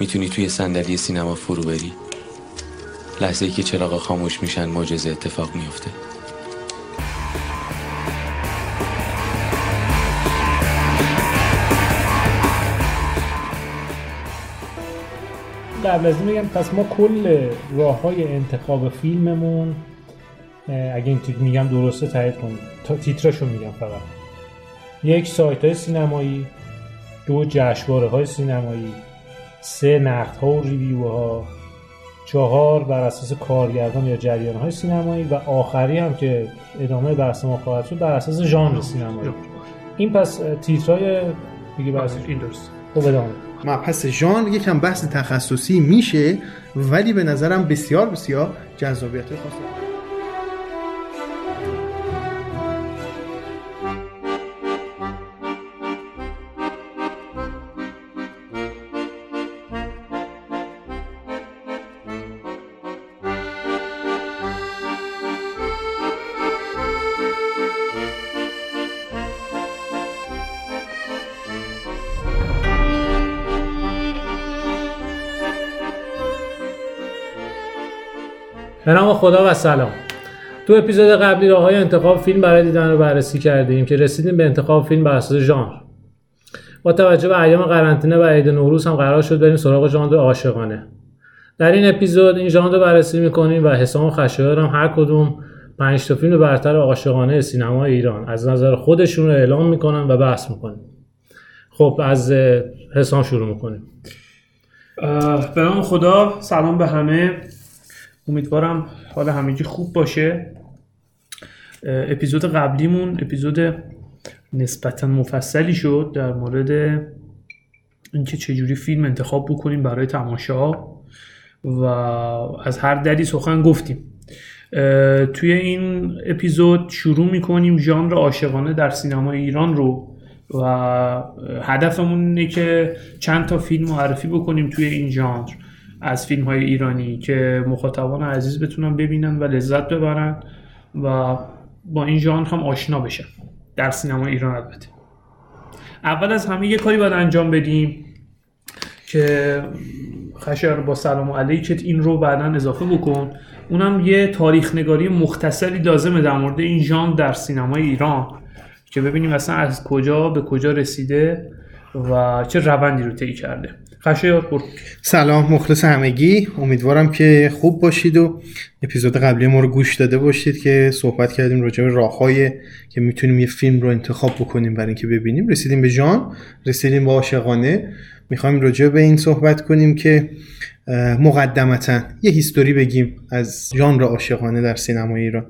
می‌تونی توی صندلی سینما فرو بری؟ لحظه ای که چراغ خاموش میشن معجزه اتفاق میفته قبل از این بگم پس ما کل راه های انتخاب فیلممون اگه این میگم درسته تایید کنید. تا تیتراشو میگم فقط. یک سایت های سینمایی دو جشنواره های سینمایی سه نقد ها و review ها چهار بر اساس کارگردان یا جریان های سینمایی و آخری هم که ادامه بحث ما خواهد شد بر اساس ژانر سینمایی. این پس تیترای دیگه بر این درست. خب ادامه مبحث ژانر یکم بحث تخصصی میشه ولی به نظرم بسیار بسیار جذابیت خاصه به نام خدا و سلام. تو اپیزود قبلی راه های انتخاب فیلم برای دیدن رو بررسی کردیم که رسیدیم به انتخاب فیلم بر اساس ژانر. با توجه به ایام قرنطینه و عید نوروز هم قرار شد بریم سراغ ژانر عاشقانه. در این اپیزود این ژانر رو بررسی می‌کنیم و حسام خشایار هم هر کدوم پنج تا فیلم برتر عاشقانه سینما ایران. از نظر خودشون رو اعلام می‌کنن و بحث می‌کنیم خب از حسام شروع می‌کنیم. به نام خدا سلام به همه. امیدوارم حال همگی خوب باشه. اپیزود قبلیمون اپیزود نسبتا مفصلی شد در مورد اینکه چجوری فیلم انتخاب بکنیم برای تماشا و از هر دری سخن گفتیم. توی این اپیزود شروع می‌کنیم ژانر عاشقانه در سینما ایران رو و هدفمون اینه که چند تا فیلم معرفی بکنیم توی این ژانر. از فیلم های ایرانی که مخاطبان عزیز بتونن ببینن و لذت ببرن و با این ژانر هم آشنا بشن در سینما ایران البته. اول از همه یه کاری باید انجام بدیم که خشر با سلام علیکت این رو بعدا اضافه بکن. اونم یه تاریخ نگاری مختصری لازمه در مورد این ژانر در سینمای ایران که ببینیم اصلا از کجا به کجا رسیده و چه روندی رو طی کرده. سلام مخلص همگی. امیدوارم که خوب باشید و اپیزود قبلی ما رو گوش داده باشید که صحبت کردیم راجع به راههای که می‌تونیم یه فیلم رو انتخاب بکنیم برای اینکه ببینیم. رسیدیم به جان رسیدیم به عاشقانه. می‌خوایم راجع به این صحبت کنیم که مقدمتا یه هیستوری بگیم از ژانر عاشقانه در سینما ایران.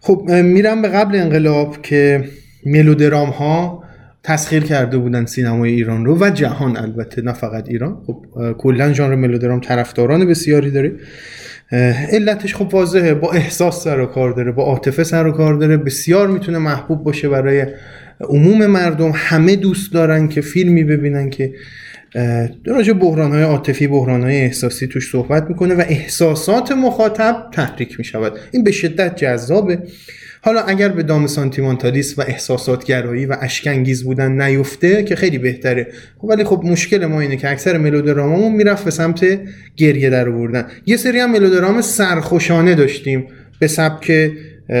خب میرم به قبل انقلاب که ملودرام ها تسخیر کرده بودن سینمای ایران رو و جهان البته نه فقط ایران. خب کلا ژانر ملودرام طرفداران بسیاری داره. علتش خب واضحه با احساس سر و کار داره با عاطفه سر و کار داره. بسیار می‌تونه محبوب باشه برای عموم مردم. همه دوست دارن که فیلمی ببینن که راجع بحران های عاطفی بحران های احساسی توش صحبت می‌کنه و احساسات مخاطب تحریک می‌شود. این به شدت جذابه. حالا اگر به دام سانتیمانتالیست و احساسات گرایی و اشکنگیز بودن نیفته که خیلی بهتره. ولی خب مشکل ما اینه که اکثر ملودراممون می‌رفت به سمت گریه در آوردن. یه سری هم ملودرام سرخوشانه داشتیم به سبک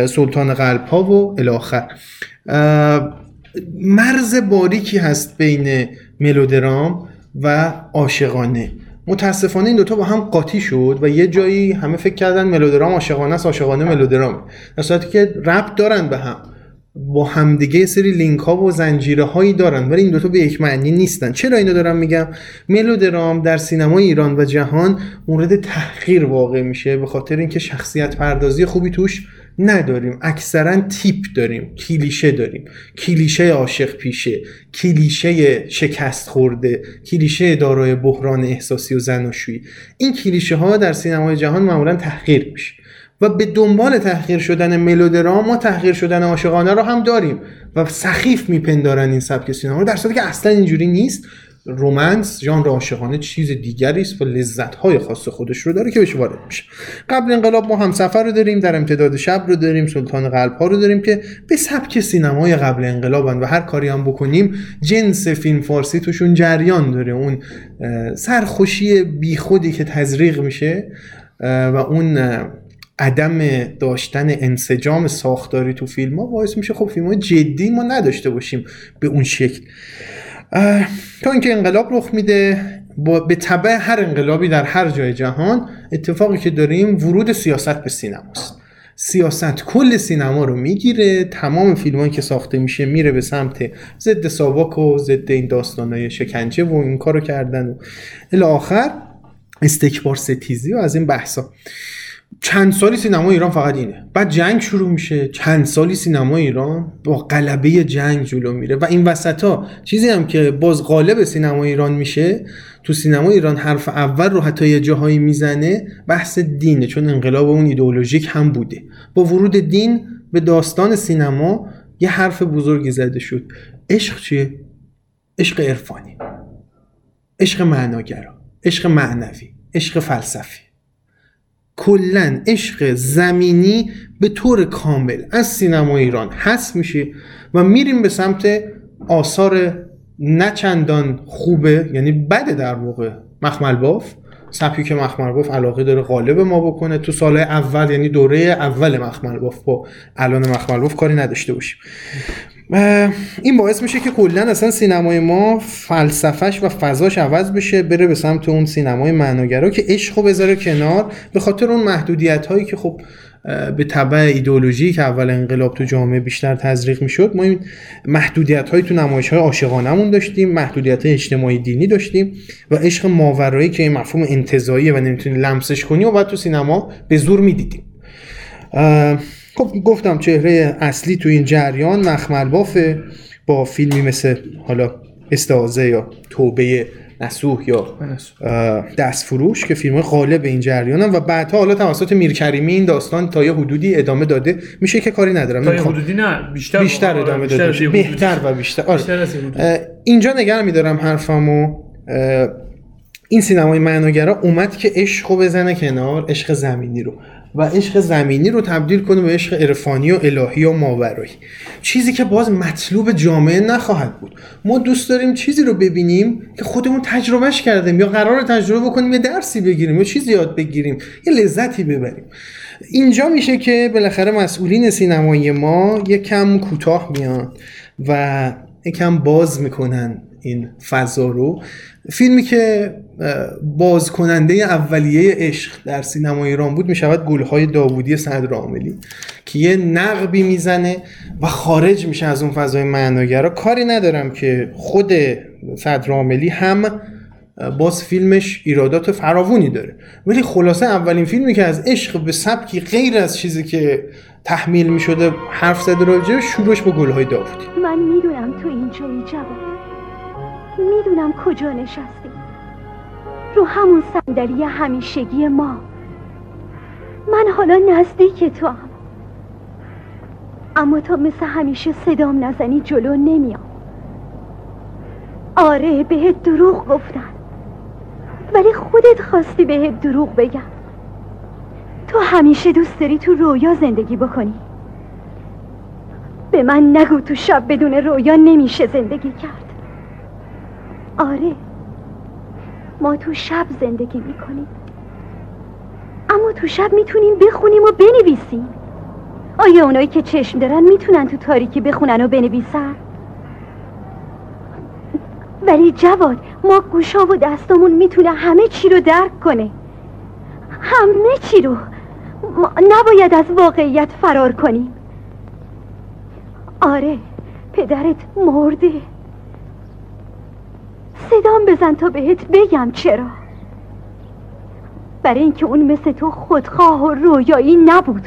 سلطان قلب ها و الاخر. مرز باریکی هست بین ملودرام و عاشقانه. متاسفانه این دوتا با هم قاطی شد و یه جایی همه فکر کردن ملودرام عاشقانه است عاشقانه ملودرام. در صورتی که ربط دارن به هم. با همدیگه سری لینک ها و زنجیره هایی دارن ولی این دوتا به یک معنی نیستن. چرا اینو دارم میگم؟ ملودرام در سینما ایران و جهان مورد تحقیر واقع میشه به خاطر اینکه شخصیت پردازی خوبی توش نداریم. اکثرا تیپ داریم. کلیشه داریم. کلیشه عاشق پیشه. کلیشه شکست خورده کلیشه دارای بحران احساسی و زناشویی این کلیشه ها در سینمای جهان معمولا تحقیر میشه. و به دنبال تحقیر شدن ملودرام ما تحقیر شدن عاشقانه رو هم داریم. و سخیف میپندارن این سبک سینما در صورتی که اصلا اینجوری نیست. رومنس ژانر عاشقانه چیز دیگری است و لذت‌های خاص خودش رو داره که بهش وارد میشه. قبل انقلاب ما همسفر رو داریم در امتداد شب رو داریم سلطان قلب ها رو داریم که به سبک سینمای قبل انقلابن و هر کاری هم بکنیم جنس فیلم فارسی توشون جریان داره. اون سرخوشی بیخودی که تزریق میشه و اون عدم داشتن انسجام ساختاری تو فیلم ها باعث میشه خب فیلم جدی ما نداشته باشیم به اون شکل. تا اینکه انقلاب رخ میده با به طبع هر انقلابی در هر جای جهان اتفاقی که داریم ورود سیاست به سینماست سیاست کل سینما رو می‌گیره تمام فیلم که ساخته میشه میره به سمت ضد ساواک و ضد این داستانهای شکنجه و این کارو کردن و الی آخر استکبار ستیزی و از این بحثا. چند سالی سینما ایران فقط اینه. بعد جنگ شروع میشه. چند سالی سینما ایران با قلبه جنگ جلو میره. و این وسط ها چیزی هم که باز غالب سینما ایران میشه تو سینما ایران حرف اول رو حتی یه جاهایی می‌زنه بحث دینه چون انقلاب اون ایدئولوژیک هم بوده. با ورود دین به داستان سینما یه حرف بزرگی زده شد. عشق چیه؟ عشق عرفانی. عشق معناگرا. عشق معنوی. عشق فلسفی. کلا عشق زمینی به طور کامل از سینما ایران هست میشه و میریم به سمت آثار نچندان خوبه یعنی بده در واقع مخمل باف سبکی که مخمل باف علاقه داره غالب ما بکنه. تو سال اول یعنی دوره اول مخمل باف با الان مخمل باف کاری نداشته باشیم. این باعث میشه که کلا اصلا سینمای ما فلسفهش و فضاش عوض بشه بره به سمت اون سینمای معناگرا که عشقو بذاره کنار به خاطر اون محدودیت هایی که خب به طبع ایدئولوژی که اول انقلاب تو جامعه بیشتر تزریق می‌شد ما این محدودیت های تو نمایش های عاشقانمون داشتیم محدودیت های اجتماعی دینی داشتیم و عشق ماورایی که این مفهوم انتزاعی و نمی‌تونی لمسش کنی و بعد تو سینما به زور می‌دیدیم. خب گفتم چهره اصلی تو این جریان مخمل بافه با فیلمی مثل حالا استعازه یا توبه نسوح یا دست فروش که فیلم غالب این جریان هم و بعدها حالا توسط میرکریمی این داستان تا یه حدودی ادامه داده. میشه که کاری ندارم. تا حدودی نه بیشتر بیشتر ادامه داده بهتر و بیشتر. آره. اینجا نگر میدارم حرفمو. این سینمای معناگرا اومد که عشق بزنه کنار عشق زمینی رو. و عشق زمینی رو تبدیل کنه به عشق عرفانی و الهی و ماورایی. چیزی که باز مطلوب جامعه نخواهد بود. ما دوست داریم چیزی رو ببینیم که خودمون تجربهش کردیم یا قرار تجربه بکنیم یه درسی بگیریم یا چیزی یاد بگیریم یه لذتی ببریم. اینجا میشه که بالاخره مسئولین سینمایی ما یه کم کوتاه میان و یکم باز می‌کنن. این فضا رو. فیلمی که باز کننده اولیه عشق در سینما ایران بود می‌شود گلهای داوودی سعد راملی که یه نقبی می‌زنه و خارج میشه از اون فضای معناگرا. کاری ندارم که خود سعد راملی هم باز فیلمش ایرادات فراوونی داره. ولی خلاصه اولین فیلمی که از عشق به سبکی غیر از چیزی که تحمیل می شده حرف زده راجع شروعش با گلهای داوودی. من می‌دونم تو اینجایی جواب. می‌دونم کجا نشستی رو همون صندلی همیشگی ما. من حالا نزدیک تو هم اما تا مثل همیشه صدام نزنی جلو نمیام. آره بهت دروغ گفتن. ولی خودت خواستی بهت دروغ بگم. تو همیشه دوست داری تو رویا زندگی بکنی. به من نگو تو شب بدون رویا نمیشه زندگی کرد. آره. ما تو شب زندگی می‌کنیم. اما تو شب می‌تونیم بخونیم و بنویسیم. آیا اونایی که چشم دارن می‌تونن تو تاریکی بخونن و بنویسن؟ ولی جواد ما گوشا و دستامون می‌تونه همه چی رو درک کنه. همه چی رو. ما نباید از واقعیت فرار کنیم. آره پدرت مرده. صدام بزن تا بهت بگم چرا. برای اینکه اون مثل تو خودخواه و رویایی نبود.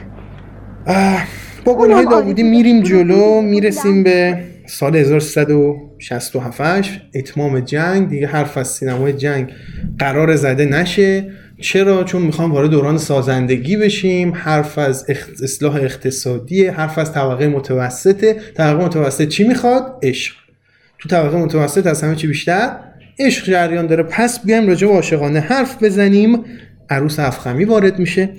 با گلهای داوودی میریم جلو می‌رسیم به سال 1367 اتمام جنگ. دیگه حرف از سینمای جنگ قرار زده نشه. چرا؟ چون می‌خوام وارد دوران سازندگی بشیم. حرف از اصلاح اقتصادی حرف از طبقه متوسطه. طبقه متوسط چی می‌خواد؟ عشق. تو طبقه متوسط از همه چی بیشتر؟ عشق جریان داره. پس بیایم راجع به عاشقانه حرف بزنیم. عروس افخمی وارد میشه.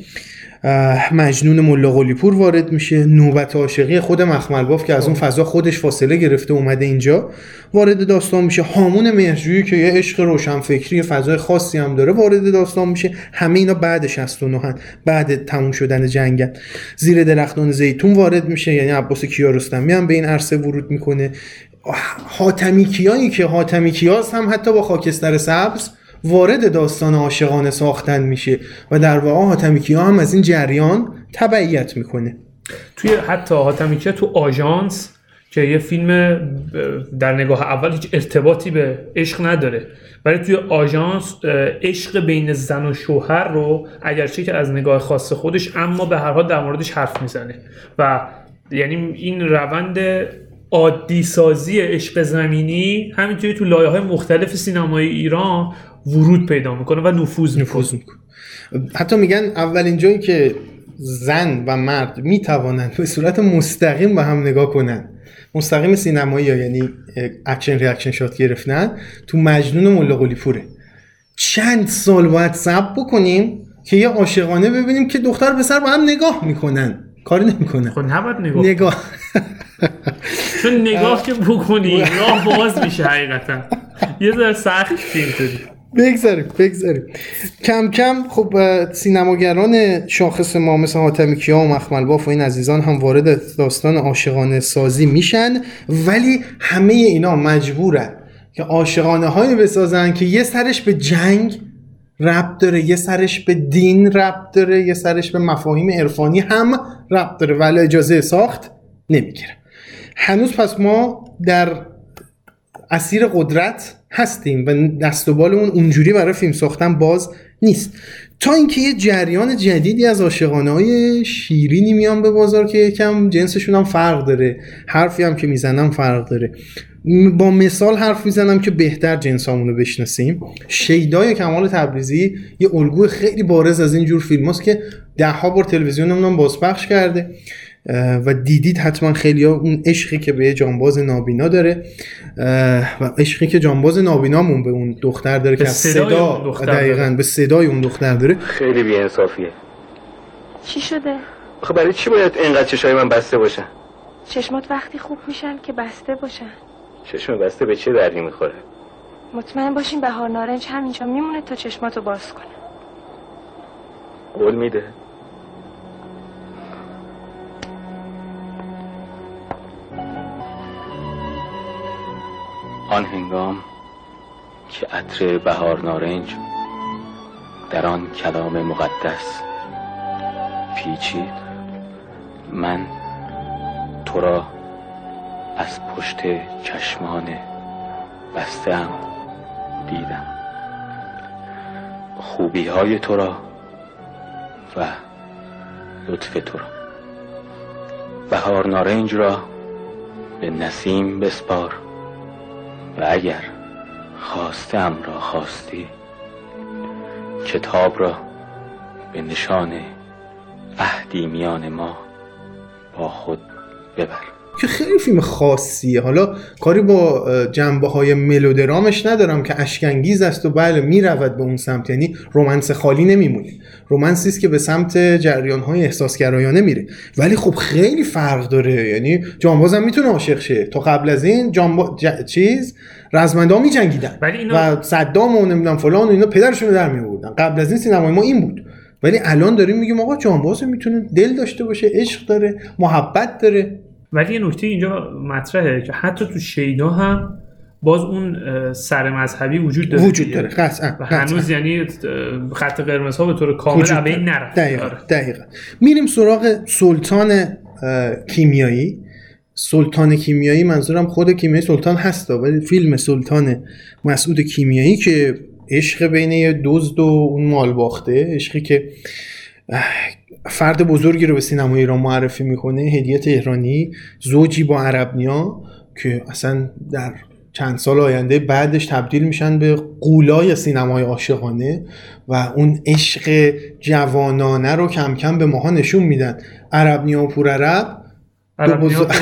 مجنون ملا قلیپور وارد میشه. نوبت عاشقی خود مخمل باف که از اون فضا خودش فاصله گرفته اومده اینجا. وارد داستان میشه. هامون مهرجویی که یه عشق روشنفکری فضای خاصی هم داره وارد داستان میشه. همه اینا بعد 69 هن. بعد تموم شدن جنگن زیر درختان زیتون وارد میشه. یعنی عباس کیارستمی هم به این عرصه ورود می‌کنه. حاتمی کیایی که حاتمی کیاس هم حتی با خاکستر سبز وارد داستان عاشقانه ساختن میشه و در واقع حاتمی کیا هم از این جریان تبعیت می‌کنه. توی حتی حاتمیکه تو آژانس که یه فیلم در نگاه اول هیچ ارتباطی به عشق نداره. ولی توی آژانس عشق بین زن و شوهر رو اگرچه که از نگاه خاص خودش اما به هر حال در موردش حرف می‌زنه. و یعنی این روند عادی سازی عشق زمینی همینطوری تو لایه های مختلف سینمای ایران ورود پیدا می‌کنه و نفوذ می‌کنه. نفوذ می‌کنه. حتی میگن اولین جایی که زن و مرد می‌توانند به صورت مستقیم به هم نگاه کنن مستقیم سینمایی ها یعنی action reaction shot گرفتن تو مجنون ملاقلی‌پوره. چند سال باید صبر بکنیم که یه عاشقانه ببینیم که دختر پسر با هم نگاه می‌کنن. کاری نمی‌کنن. خب نباید نگاه نگاه. چون نگاه که بکنی راه باز میشه حقیقتا. یه ذره سخت اینطوری بگذاریم بگذاریم. کم کم خب سینماگران شاخص ما مثل حاتمی کیا و مخمل باف و این عزیزان هم وارد داستان عاشقانه سازی میشن ولی همه اینا مجبورن که عاشقانه هایی بسازن که یه سرش به جنگ ربط داره یه سرش به دین ربط داره یه سرش به مفاهیم عرفانی هم ربط داره ولی اجازه ساخت نمی‌گیره. هنوز پس ما در اسیر قدرت هستیم و دست و بالمون اونجوری برای فیلم ساختن باز نیست. تا اینکه یه جریان جدیدی از عاشقانه های شیرینی میان به بازار که یکم جنسشون هم فرق داره. حرفی هم که می‌زنم فرق داره. با مثال حرف می‌زنم که بهتر جنسامون رو بشناسیم شیدای کمال تبریزی یه الگوی خیلی بارز از این جور فیلم هست که ده ها بار تلویزیونمون هم بازپخش کرده. و دیدید حتما خیلی اون عشقی که به یه جانباز نابینا داره و عشقی که جانباز نابینامون به اون دختر داره که به از صدای صدا اون دختر دقیقاً داره. به صدای اون دختر داره. خیلی بیانصافیه. چی شده؟ خب برای چی باید اینقدر چشای من بسته باشن؟ چشمات وقتی خوب میشن که بسته باشن. چشم بسته به چه دردی می‌خوره؟ مطمئن باشین بهار نارنج همینجا میمونه تا چشماتو باز کنه. قول میده. آن هنگام که عطر بهار نارنج در آن کلام مقدس پیچید من تو را از پشت چشمان بستم دیدم. خوبی های تو را و لطف تو را. بهار نارنج را به نسیم بسپار. و اگر خواستم را خواستی کتاب را به نشان عهدی میان ما با خود ببر. که خیلی فیلم خاصیه. حالا کاری با جنبه های ملودرامش ندارم که اشکنگیز است و بله می‌رود به اون سمت. یعنی رومنس خالی نمیمونه. رومنسی است که به سمت جریان های احساسگرایانه میره. ولی خب خیلی فرق داره. یعنی جانباز هم می‌تونه عاشق شه. تا قبل از این جانبا... ج... چیز رزمنده ها میجنگیدن اینا- و صدام و نمی‌دونم فلان و اینا پدرشون رو در میوردن قبل از این سینمای ما این بود. ولی الان داریم میگیم آقا جانباز می‌تونه دل داشته باشه عشق داره محبت داره. ولی یه نکته اینجا مطرحه که حتی تو شیدا هم باز اون سر مذهبی وجود داره وجود. داره قطعا و. هنوز یعنی خط قرمز ها به طور کامل بین داره. نرفته دقیقا آره. دقیقا میریم سراغ سلطان کیمیایی سلطان کیمیایی منظورم خود کیمیایی سلطان هست ولی فیلم سلطان مسعود کیمیایی که عشق بین دزد و اون مال باخته عشقی که فرد بزرگی رو به سینما ایران معرفی می‌کنه هدیه تهرانی زوجی با عربنیا که اصلا در چند سال آینده بعدش تبدیل میشن به قولای سینمای عاشقانه و اون عشق جوانانه رو کم کم به ماها نشون میدن. عربنیا و پور عرب ها بزرگ-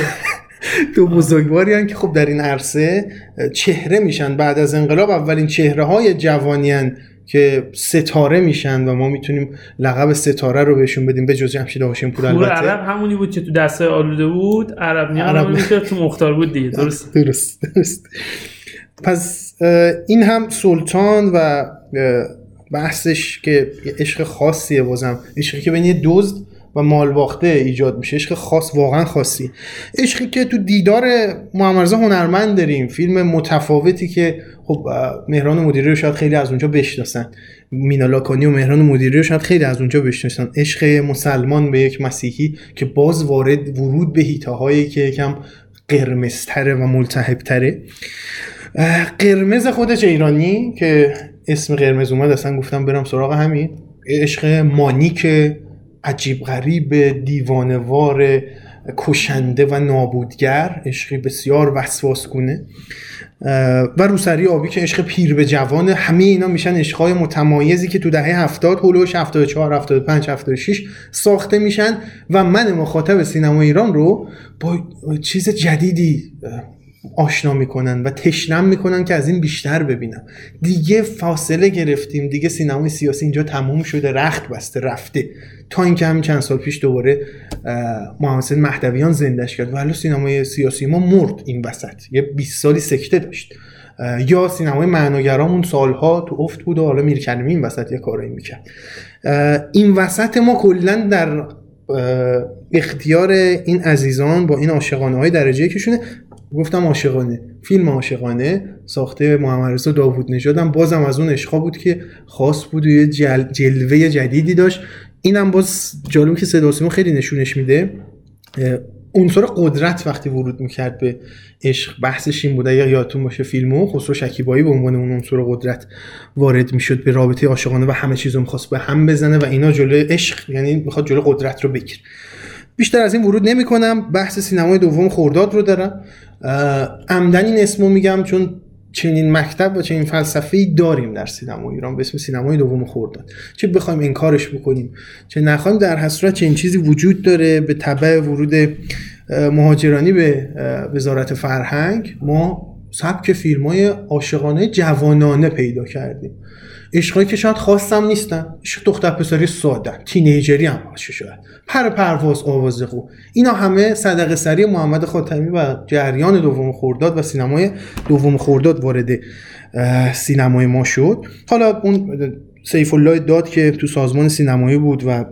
دو بزرگواری هم که خب در این عرصه چهره میشن. بعد از انقلاب اولین چهره های جوانی هن که ستاره میشن و ما می‌تونیم لقب ستاره رو بهشون بدیم به جز جمشید هاشم پور البته. عرب همونی بود که تو دسته آلوده بود عرب نیان عرب- که تو مختار بود دیگه درست. درست درست. پس این هم سلطان و بحثش که عشق خاصیه بازم. عشقی که بین یه دزد و مالباخته ایجاد میشه. عشق خاص واقعا خاصی. عشقی که تو دیدار محمد هنرمند داریم. فیلم متفاوتی که خب مهران مدیری رو شاید خیلی از اونجا بشناسن. مینا لاکانی و مهران مدیری رو شاید خیلی از اونجا بشناسن. عشق مسلمان به یک مسیحی که باز وارد ورود به هیتاهایی که یکم قرمزتره و ملتهبتره. قرمز خودش ایرانی که اسم قرمز اومد اصلا گفتم برم سراغ همین. عشق مانیک عجیب غریب دیوانوار کشنده و نابودگر عشقی بسیار وسواسگونه. اه، و روسری آبی که عشق پیر به جوان همه اینا میشن عشقهای متمایزی که تو دهه 70 هلوش 74 75 76 ساخته میشن. و من مخاطب سینما ایران رو با چیز جدیدی آشنا می‌کنن و تشنم می‌کنن که از این بیشتر ببینم. دیگه فاصله گرفتیم. دیگه سینمای سیاسی اینجا تموم شده رخت بسته رفته. تا اینکه همین چند سال پیش دوباره محمد مهدویان زندش کرد ولی سینمای سیاسی ما مرد این وسط. یه 20 سالی سکته داشت. یا سینمای معناگرامون سالها تو افت بود و حالا میرکلمی این وسط یه کارایی می‌کرد. این وسط ما کلا در اختیار این عزیزان با این عاشقانه های درجه کشونه گفتم عاشقانه. فیلم عاشقانه ساخته محمد رضا داوود نژادم بازم از اون عشقا بود که خاص بود و یه جل... جلوه جدیدی داشت. اینم باز جالب که صدا سیما خیلی نشونش میده. عنصر قدرت وقتی ورود می‌کرد به عشق بحثش این بود. اگر یادتون باشه فیلمو خسرو شکیبایی به عنوان اون عنصر قدرت وارد می‌شد به رابطه عاشقانه و همه چیزو می‌خواست به هم بزنه و اینا جلوی عشق یعنی می‌خواد جلوی قدرت رو بگیره. بیشتر از این ورود نمی کنم بحث سینمای دوم خورداد رو دارم. عمدن این اسمو میگم چون چنین مکتب و چنین فلسفه داریم در سینما ایران. به اسم سینمای دوم خورداد چه بخوایم انکارش بکنیم چه نخوایم در صورت چنین چیزی وجود داره به تبع ورود مهاجرانی به وزارت فرهنگ. ما سبک فیلم های عاشقانه جوانانه پیدا کردیم. عشقایی که شاید خواستم نیستن. عشق دختر پسری ساده تینیجری هم باشه شاید. پر پرواز آواز قو اینا همه صدقه سری محمد خاتمی و جریان دوم خورداد و سینمای دوم خورداد وارد سینمای ما شد. حالا اون سیف الله داد که تو سازمان سینمایی بود و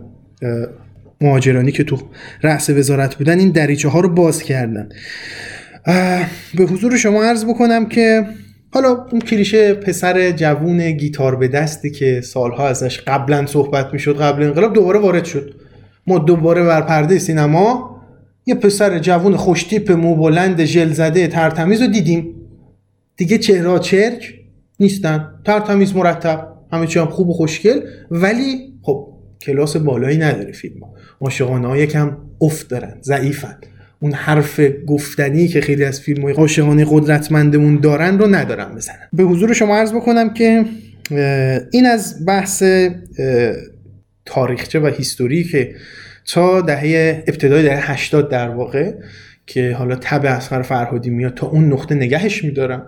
مهاجرانی که تو رأس وزارت بودن این دریچه ها رو باز کردن. به حضور شما عرض بکنم که حالا اون کلیشه پسر جوون گیتار به دستی که سالها ازش قبلا صحبت می‌شد قبل انقلاب دوباره وارد شد. ما دوباره بر پرده سینما یه پسر جوون خوشتیپ مو بلند ژل زده ترتمیز رو دیدیم. دیگه چهره چرک نیستن. ترتمیز مرتب. همه چی هم خوب و خوشگل. ولی خب کلاس بالایی نداره فیلم عاشقانه ها یکم افت دارن ضعیفن. اون حرف گفتنی که خیلی از فیلم های عاشقانه قدرتمندمون دارن رو ندارن بزنن به حضور شما عرض بکنم که این از بحث تاریخچه و هیستوری که تا دهه ابتدای دهه 80 در واقع که حالا تب اصغر فرهادی میاد تا اون نقطه نگهش میدارم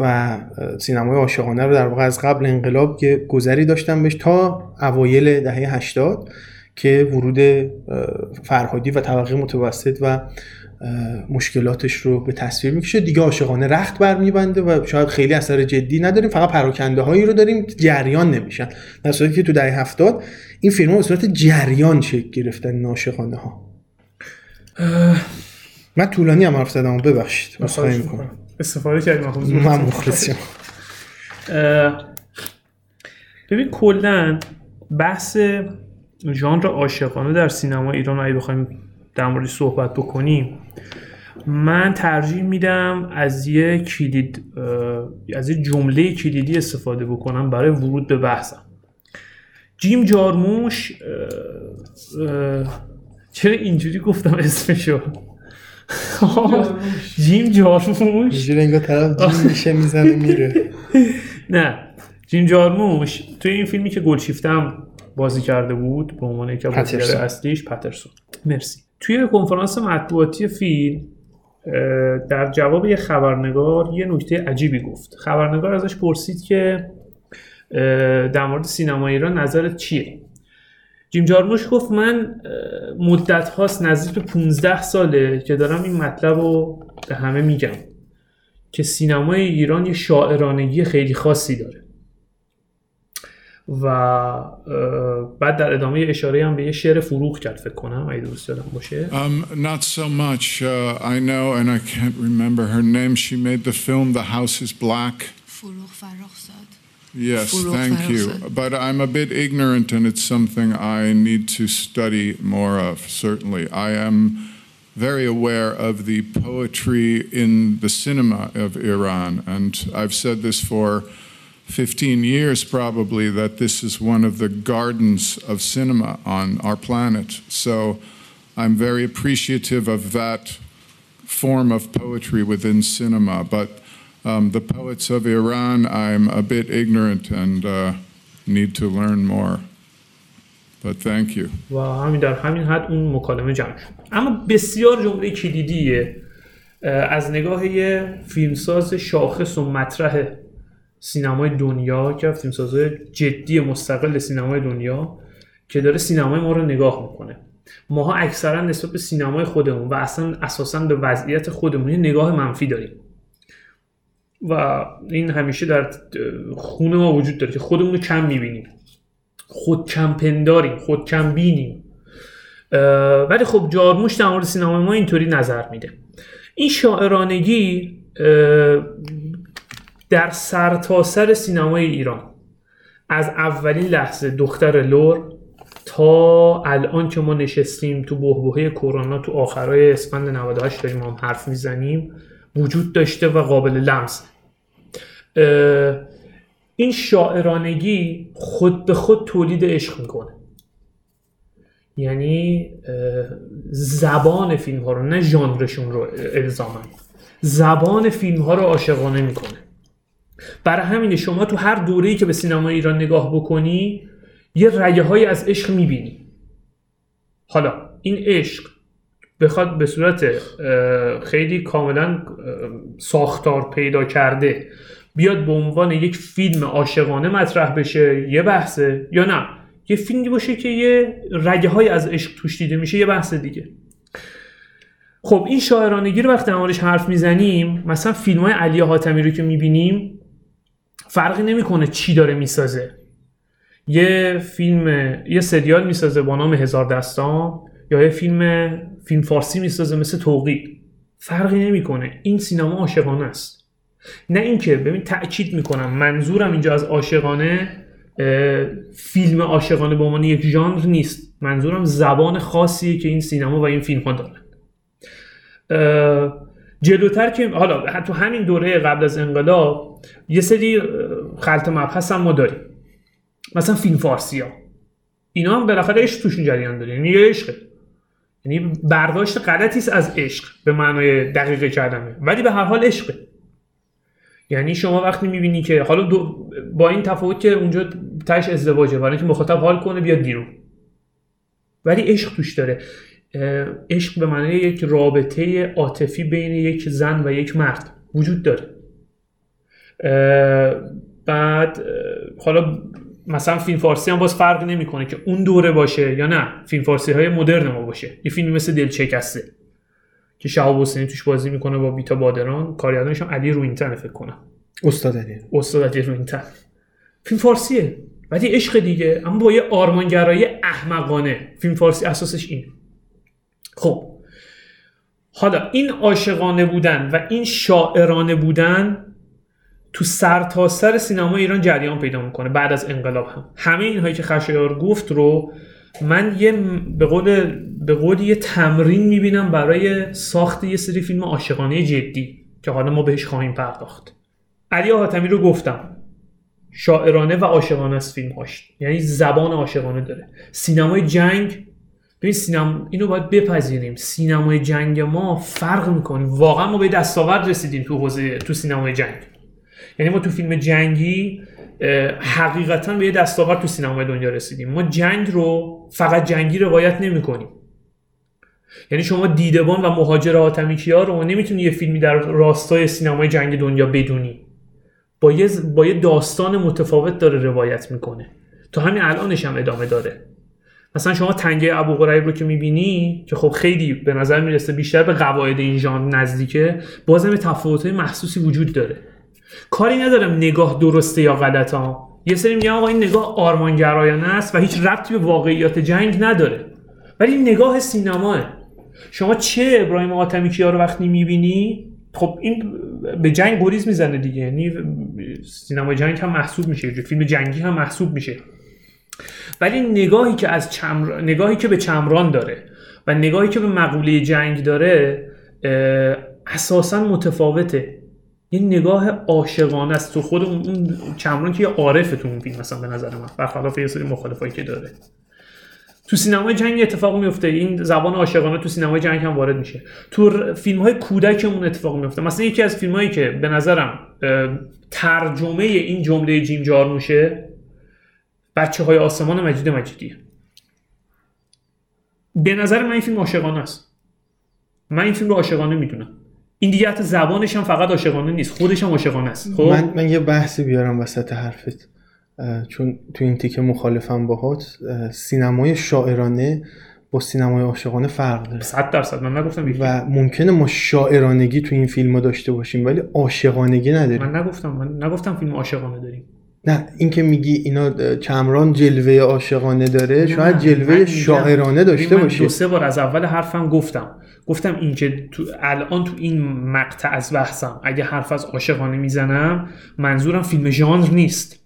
و سینمای عاشقانه رو در واقع از قبل انقلاب که گذری داشتم بهش تا اوایل دهه 80 که ورود فرهادی و طبقه متوسط و مشکلاتش رو به تصویر می‌کشه. دیگه عاشقانه رخت برمیبنده و شاید خیلی اثر جدی نداریم. فقط پراکنده هایی رو داریم جریان نمیشن. در صورتی که تو دهه هفتاد این فیلم به صورت جریان شکل گرفتن این عاشقانه ها من طولانی هم حرف زدم ببخشید. می‌کنم. استفاده کردیم. من مخلصیم. ببین کلا بحث ژانر عاشقانه در سینما ایران اگه بخوایم در موردش صحبت بکنیم من ترجیح میدم از یه کلید از یه جمله کلیدی استفاده بکنم برای ورود به بحثم. جیم جارموش چرا اینجوری گفتم اسمشو؟ جیم جارموش. اینجوری انگار طرف جیم میشه می‌زنه میره. نه. جیم جارموش توی این فیلمی که گلشیفته هم بازی کرده بود به عنوان یکی از پترسون. بازیگر اصلیش پترسون. مرسی. توی کنفرانس مطبوعاتی فیلم در جواب یه خبرنگار یه نکته عجیبی گفت. خبرنگار ازش پرسید که در مورد سینما ایران نظرت چیه؟ جیم جارموش گفت من مدت هاست نزدیک به 15 ساله که دارم این مطلب رو به همه میگم که سینمای ایران یه شاعرانگی خیلی خاصی داره. و بعد در ادامه اشاره هم به یه شعر فروغ کرد فکر کنم اگه درست یادم باشه Um, not so much. Uh, I know, and I can't remember her name. She made the film The House is Black. فروغ فرخزاد Yes, Furuk thank you. Farrokhzad. But I'm a bit ignorant, and it's something I need to study more of, certainly. I am very aware of the poetry in the cinema of Iran, and I've said this for 15 years probably that this is one of the gardens of cinema on our planet. So I'm very appreciative of that form of poetry within cinema. But um, the poets of Iran, I'm a bit ignorant and uh, need to learn more. But thank you. و همین در همین حد اون مکالمه جمع شد اما بسیار جمله کلیدیه اه، از نگاه یه فیلمساز شاخص و مطرح سینمای دنیا که فیلمساز جدی مستقل سینمای دنیا که داره سینمای ما رو نگاه می‌کنه. ماها اکثرا نسبت به سینمای خودمون و اصلا اساسا به وضعیت خودمون نگاه منفی داریم. و این همیشه در خون ما وجود داره که خودمون رو کم می‌بینیم. خود کم پنداریم خود کم بینیم. ولی خب جارموش در مورد سینما ما اینطوری نظر میده. این شاعرانگی در سرتاسر سینمای ایران. از اولین لحظه دختر لور تا الان که ما نشستیم تو بحبوحه کرونا تو آخرای اسفند 98 داریم هم حرف می‌زنیم وجود داشته و قابل لمس. این شاعرانگی خود به خود تولید عشق می‌کنه. یعنی زبان فیلم ها رو نه ژانرشون رو الزاما. زبان فیلم ها رو عاشقانه می‌کنه. برای همین شما تو هر دوره‌ای که به سینما ایران نگاه بکنی یه رگه های از عشق می‌بینی. حالا این عشق بخواد به صورت خیلی کاملا ساختار پیدا کرده بیاد به عنوان یک فیلم عاشقانه مطرح بشه یه بحثه یا نه؟ یه فیلمی باشه که یه رگه های از عشق توش دیده میشه یه بحث دیگه. خب این شاعرانگی رو وقتی موردش حرف می‌زنیم مثلا فیلم های علی رو که می‌بینیم فرقی نمی‌کنه چی داره می‌سازه. یه فیلم یه سریال می‌سازه با نام هزار دستان یا یه فیلم فیلم فارسی می‌سازه مثل توقی فرقی نمی‌کنه. این سینما عاشقانه است. نه اینکه ببین تاکید می‌کنم منظورم اینجا از عاشقانه فیلم عاشقانه به عنوان یک ژانر نیست. منظورم زبان خاصیه که این سینما و این فیلم ها دارن جلوتر که حالا تو همین دوره قبل از انقلاب یه سری خلط مبحث هم ما داریم. مثلا فیلم فارسی ها. اینا هم بالاخره عشق توشون جریان داره. یعنی یه عشقه. یعنی برداشت غلطی از عشق به معنای دقیق کلمه. ولی به هر حال عشقه. یعنی شما وقتی می‌بینی که حالا با این تفاوت که اونجا تش ازدواجه برای اینکه مخاطب حال کنه بیاد بیرون. ولی عشق توش داره. عشق به معنای یک رابطه عاطفی بین یک زن و یک مرد وجود داره. بعد حالا مثلا فیلم فارسی هم باز فرق نمی‌کنه که اون دوره باشه یا نه. فیلم فارسی های مدرن ما باشه. یه فیلم مثل دل شکسته که شهاب حسینی توش بازی می‌کنه با بیتا بادران. کارگردانش هم علی روینتن فکر کنم. استاد علی. استاد علی روینتن. فیلم فارسیه. ولی عشق دیگه. اما با یه آرمانگرایی احمقانه. فیلم فارسی اساسش اینه. خب. حالا این عاشقانه بودن و این شاعرانه بودن تو سرتاسر سر سینما ایران جریان پیدا می‌کنه بعد از انقلاب هم. همه اینهایی که خشایار گفت رو من یه به قول به قول یه تمرین می‌بینم برای ساخت یه سری فیلم عاشقانه جدی که حالا ما بهش خواهیم پرداخت. علی حاتمی رو گفتم شاعرانه و عاشقانه است فیلمهاش. یعنی زبان عاشقانه داره. سینمای جنگ ببین سینما اینو باید بپذیریم. سینمای جنگ ما فرق می‌کنه. واقعا ما به دستاورد رسیدیم تو حوزه تو سینمای جنگ. یعنی ما تو فیلم جنگی حقیقتا به یه دستاورد تو سینمای دنیا رسیدیم. ما جنگ رو فقط جنگی روایت نمی کنیم. یعنی شما دیدبان و مهاجر آتمیکیا رو نمی‌تونی یه فیلمی در راستای سینمای جنگ دنیا بدونی. با یه, با یه داستان متفاوت داره روایت می‌کنه. تا همین الانش هم ادامه داره. مثلا شما تنگه ابو غریب رو که می‌بینی که خب خیلی به نظر می‌رسه بیشتر به قواعد این ژانر نزدیکه بازم تفاوت‌های محسوسی وجود داره. کاری ندارم نگاه درسته یا غلط ها. یه سری میگن آقا این نگاه آرمانگرایانه است و هیچ ربطی به واقعیات جنگ نداره. ولی نگاه سینماه. شما چه ابراهیم آتمی کیا رو وقتی می‌بینی؟ خب این به جنگ گریز می‌زنه دیگه. یعنی سینما جنگ هم محسوب میشه. فیلم جنگی هم محسوب میشه. ولی نگاهی که از چمر... نگاهی که به چمران داره و نگاهی که به مقوله جنگ داره اساسا متفاوته. یه نگاه عاشقانه است. تو خود اون چمران که یه عارفه تو اون فیلم مثلا به نظر من برخلاف یه سری مخالفایی که داره. تو سینمای جنگ اتفاق میفته این زبان عاشقانه تو سینمای جنگ هم وارد میشه. تو فیلم های کودکمون اتفاق میفته مثلا یکی از فیلم هایی که به نظرم ترجمه این جمله جیم جارموشه بچه های آسمان مجید مجیدیه. به نظر من این فیلم عاشقانه است. من این فیلم رو عاشقانه می‌دونم. این دیگه حتی زبانش هم فقط عاشقانه نیست خودش هم عاشقانه است. خب؟ من, من یه بحثی بیارم وسط حرفت چون تو این تیکه مخالفم باهات سینمای شاعرانه با سینمای عاشقانه فرق داره. 100 درصد. من نگفتم و ممکنه ما شاعرانگی تو این فیلم داشته باشیم ولی عاشقانگی نداریم. من نگفتم من نگفتم فیلم عاشقانه داریم. نه این که میگی اینا چمران جلوه عاشقانه داره شاید جلوه شاعرانه داشته باشه دو سه بار از اول حرفم گفتم. گفتم این که تو الان تو این مقطع از بحثم اگه حرف از عاشقانه می‌زنم منظورم فیلم ژانر نیست.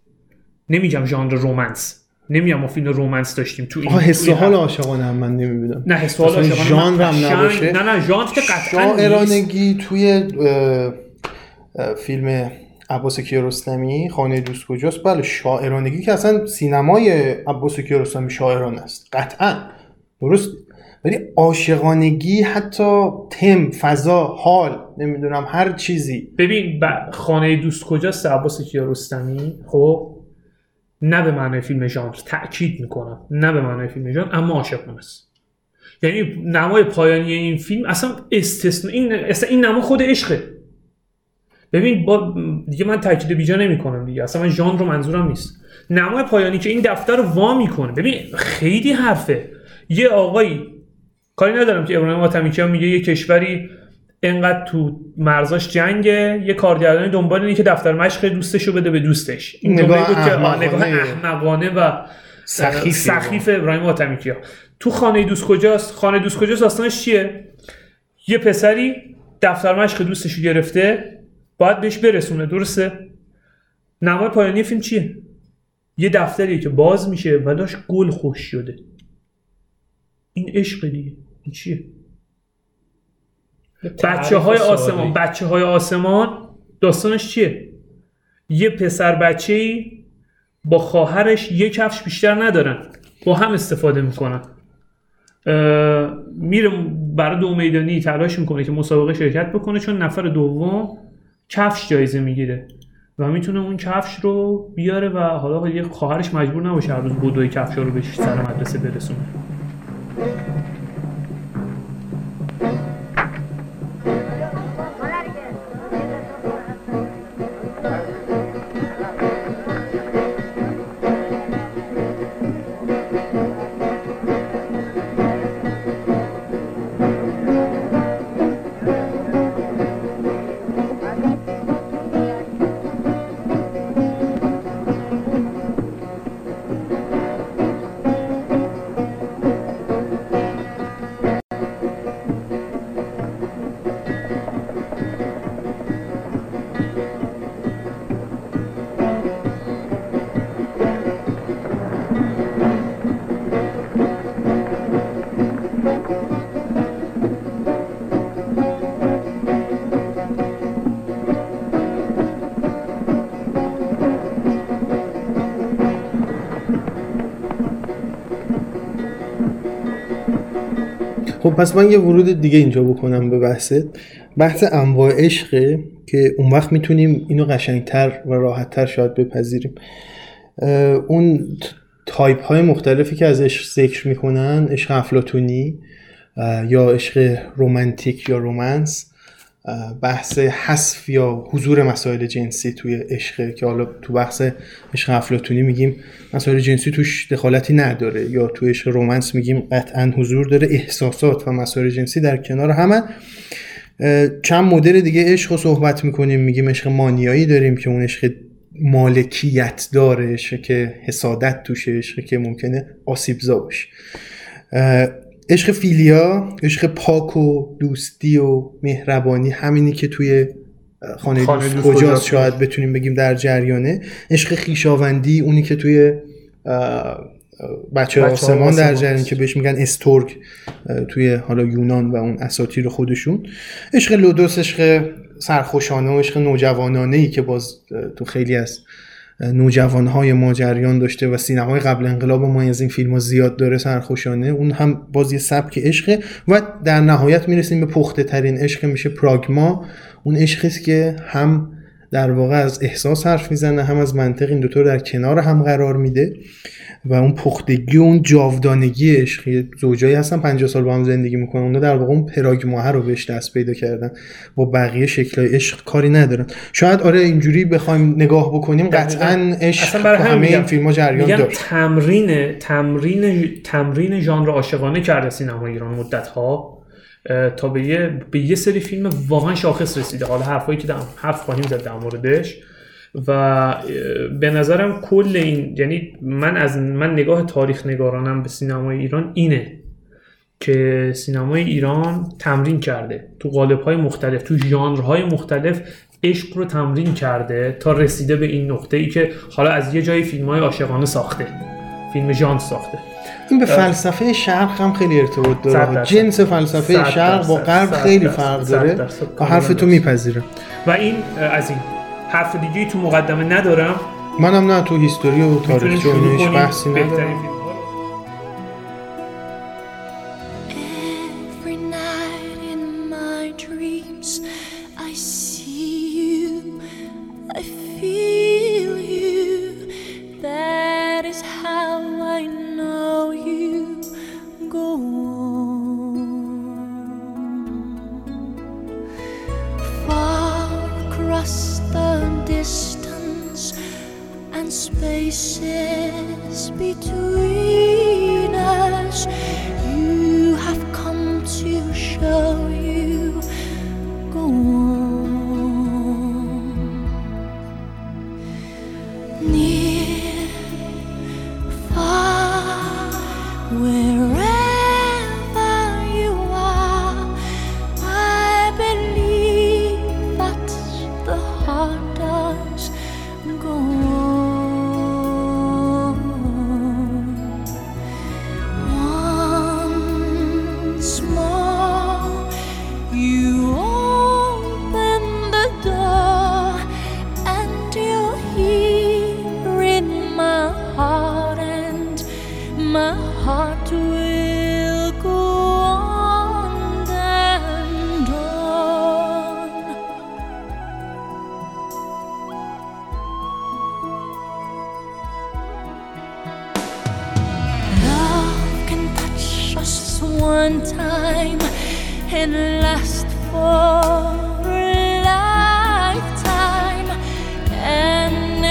نمیگم ژانر رومنس نمیگم ما فیلم رومنس داشتیم تو این حس حال عاشقانه هم من نمی‌بینم. نه حس حال عاشقانه ژانر هم نباشه. نه نه ژانر که قطعا شاعرانگی توی فیلم عباس کیارستمی خانه دوست کجاست؟ بله شاعرانگی که اصلا سینمای عباس کیارستمی شاعرانه است. قطعا. درست؟ ولی عاشقانگی حتی تم فضا حال نمی‌دونم هر چیزی. ببین خانه دوست کجاست عباس کیارستمی. خب؟ نه به معنای فیلم ژانر. تاکید می‌کنم. نه به معنای فیلم ژانر اما عاشقانه است. یعنی نمای پایانی این فیلم اصلا استثنا این اصلا این نما خود عشقه. ببین با دیگه من تاکید بیجا نمی‌کنم دیگه. اصلا من ژانر رو منظورم نیست. نمای پایانی که این دفتر رو وا می‌کنه. ببین خیلی حرفه. یه آقایی کاری ندارم که ابراهیم آتمیکیان میگه یه کشوری انقدر تو مرزاش جنگه یه کارگردانی دنبال اینه که دفتر مشق دوستش رو بده به دوستش. این نگاه بود که احمقانه. نگاه احمقانه و سخیفی. سخیف ابراهیم آتمیکیا تو خانه دوست کجاست؟ خانه دوست کجاست؟ داستانش چیه؟ یه پسری دفتر مشق دوستش رو گرفته باید بهش برسونه درسته؟ نمای پایانی فیلم چیه؟ یه دفتریه که باز میشه و داشت گل خوش شده. این عشق دیگه. این چیه بچه های آسمان بچه های آسمان داستانش چیه؟ یه پسر بچه ای با خواهرش یه کفش بیشتر ندارن با هم استفاده می‌کنن. میره برای دو میدانی تلاش می‌کنه که مسابقه شرکت بکنه چون نفر دوم کفش جایزه می‌گیره و می‌تونه اون کفش رو بیاره و حالا یه خواهرش مجبور نباشه هر روز بدوی کفش رو بهش سر مدرسه برسونه. پس من یه ورود دیگه اینجا بکنم به بحثت. بحث انواع عشقه که اون وقت می‌تونیم اینو قشنگتر و راحتتر شاید بپذیریم. اون تایپ های مختلفی که از عشق ذکر می‌کنن عشق افلاطونی یا عشق رومانتیک یا romance بحث حذف یا حضور مسائل جنسی توی عشق که حالا تو بحث عشق افلاطونی میگیم مسائل جنسی توش دخالتی نداره یا تو عشق romance میگیم قطعا حضور داره احساسات و مسائل جنسی در کنار همه. چند مدل دیگه عشق رو صحبت می‌کنیم میگیم عشق مانیایی داریم که اون عشق مالکیت داره عشق که حسادت توشه عشق که ممکنه آسیبزا باشه. عشق فیلیا عشق پاک و دوستی و مهربانی همینی که توی خانه, خانه دوست دوست کجاست کجاست. شاید بتونیم بگیم در جریانه عشق خیشاوندی اونی که توی بچه بچه آسمان در جریان. که بهش میگن استورگ اه، توی حالا یونان و اون اساطیر خودشون عشق لودوس عشق سرخوشانه و عشق نوجوانانه ای که باز تو خیلی از نوجوانهای ما جریان داشته و سینمای قبل انقلاب ما از این فیلم ها زیاد داره سرخوشانه. اون هم باز یه سبک عشقه و در نهایت می‌رسیم به پخته ترین عشق میشه پراگما. اون عشقی است که هم در واقع از احساس حرف می‌زنه هم از منطق این دوتا در کنار هم قرار میده. و اون پختگی و اون جاودانگی عشقی زوجایی هستن 50 سال با هم زندگی می‌کنن. اونا در واقع اون پراگماه رو بهش دست پیدا کردن. با بقیه شکلهای عشق کاری ندارن. شاید آره اینجوری بخوایم نگاه بکنیم قطعا عشق همه این فیلم ها جریان داره. تمرین تمرین تمرین ژانر عاشقانه کرده سینما ایران مدت ها تا به یه به یه سری فیلم واقعا شاخص رسیده. حالا حرفایی که حرف خواهیم زد در موردش. و به نظرم کل این یعنی من از من نگاه تاریخ نگارانم به سینمای ایران اینه که سینمای ایران تمرین کرده تو قالب های مختلف تو ژانرهای مختلف عشق رو تمرین کرده تا رسیده به این نقطه ای که حالا از یه جای فیلم های عاشقانه ساخته فیلم ژانر ساخته این به فلسفه شرق هم خیلی ارتباط داره. جنس فلسفه شرق با. غرب خیلی. فرق داره. و حرف تو کاملا میپذیرم و این از این حرف دیگه تو مقدمه ندارم. منم نه تو هیستوری و می‌تونیم تاریخ شروع جوینش کنیم؟ بحثی ندارم.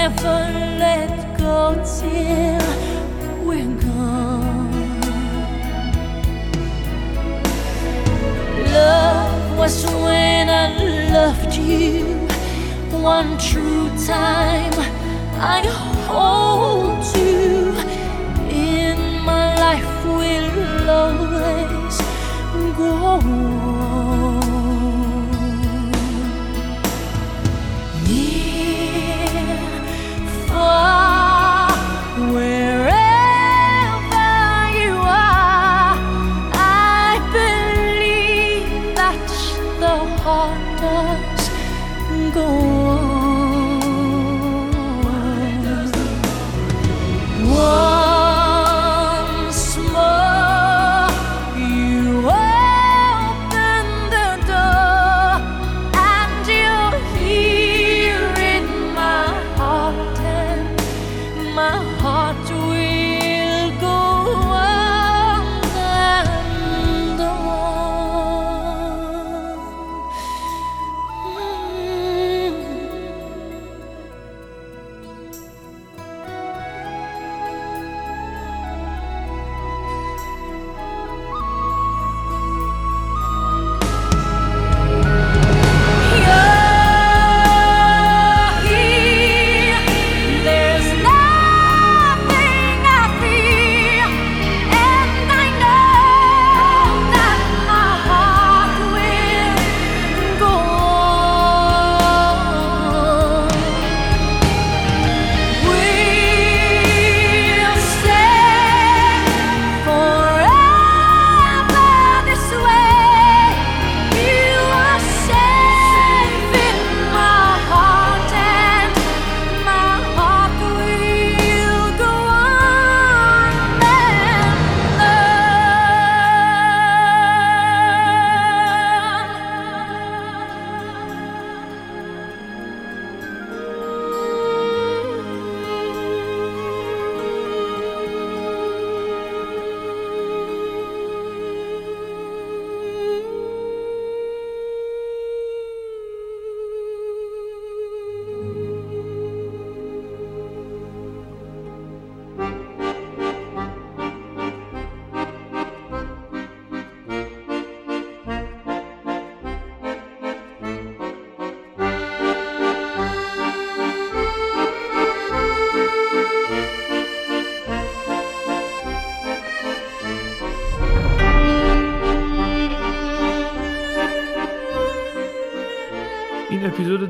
Never let go till we're gone. Love was when I loved you one true time. I hold you in my life will always go on.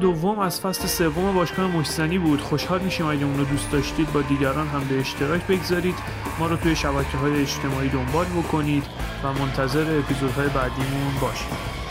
دوم از فصل سوم باشگاه مشتزنی بود. خوشحال میشیم اگه اون دوست داشتید با دیگران هم به اشتراک بگذارید. ما رو توی شبکه های اجتماعی دنبال بکنید و منتظر اپیزودهای بعدیمون باشید.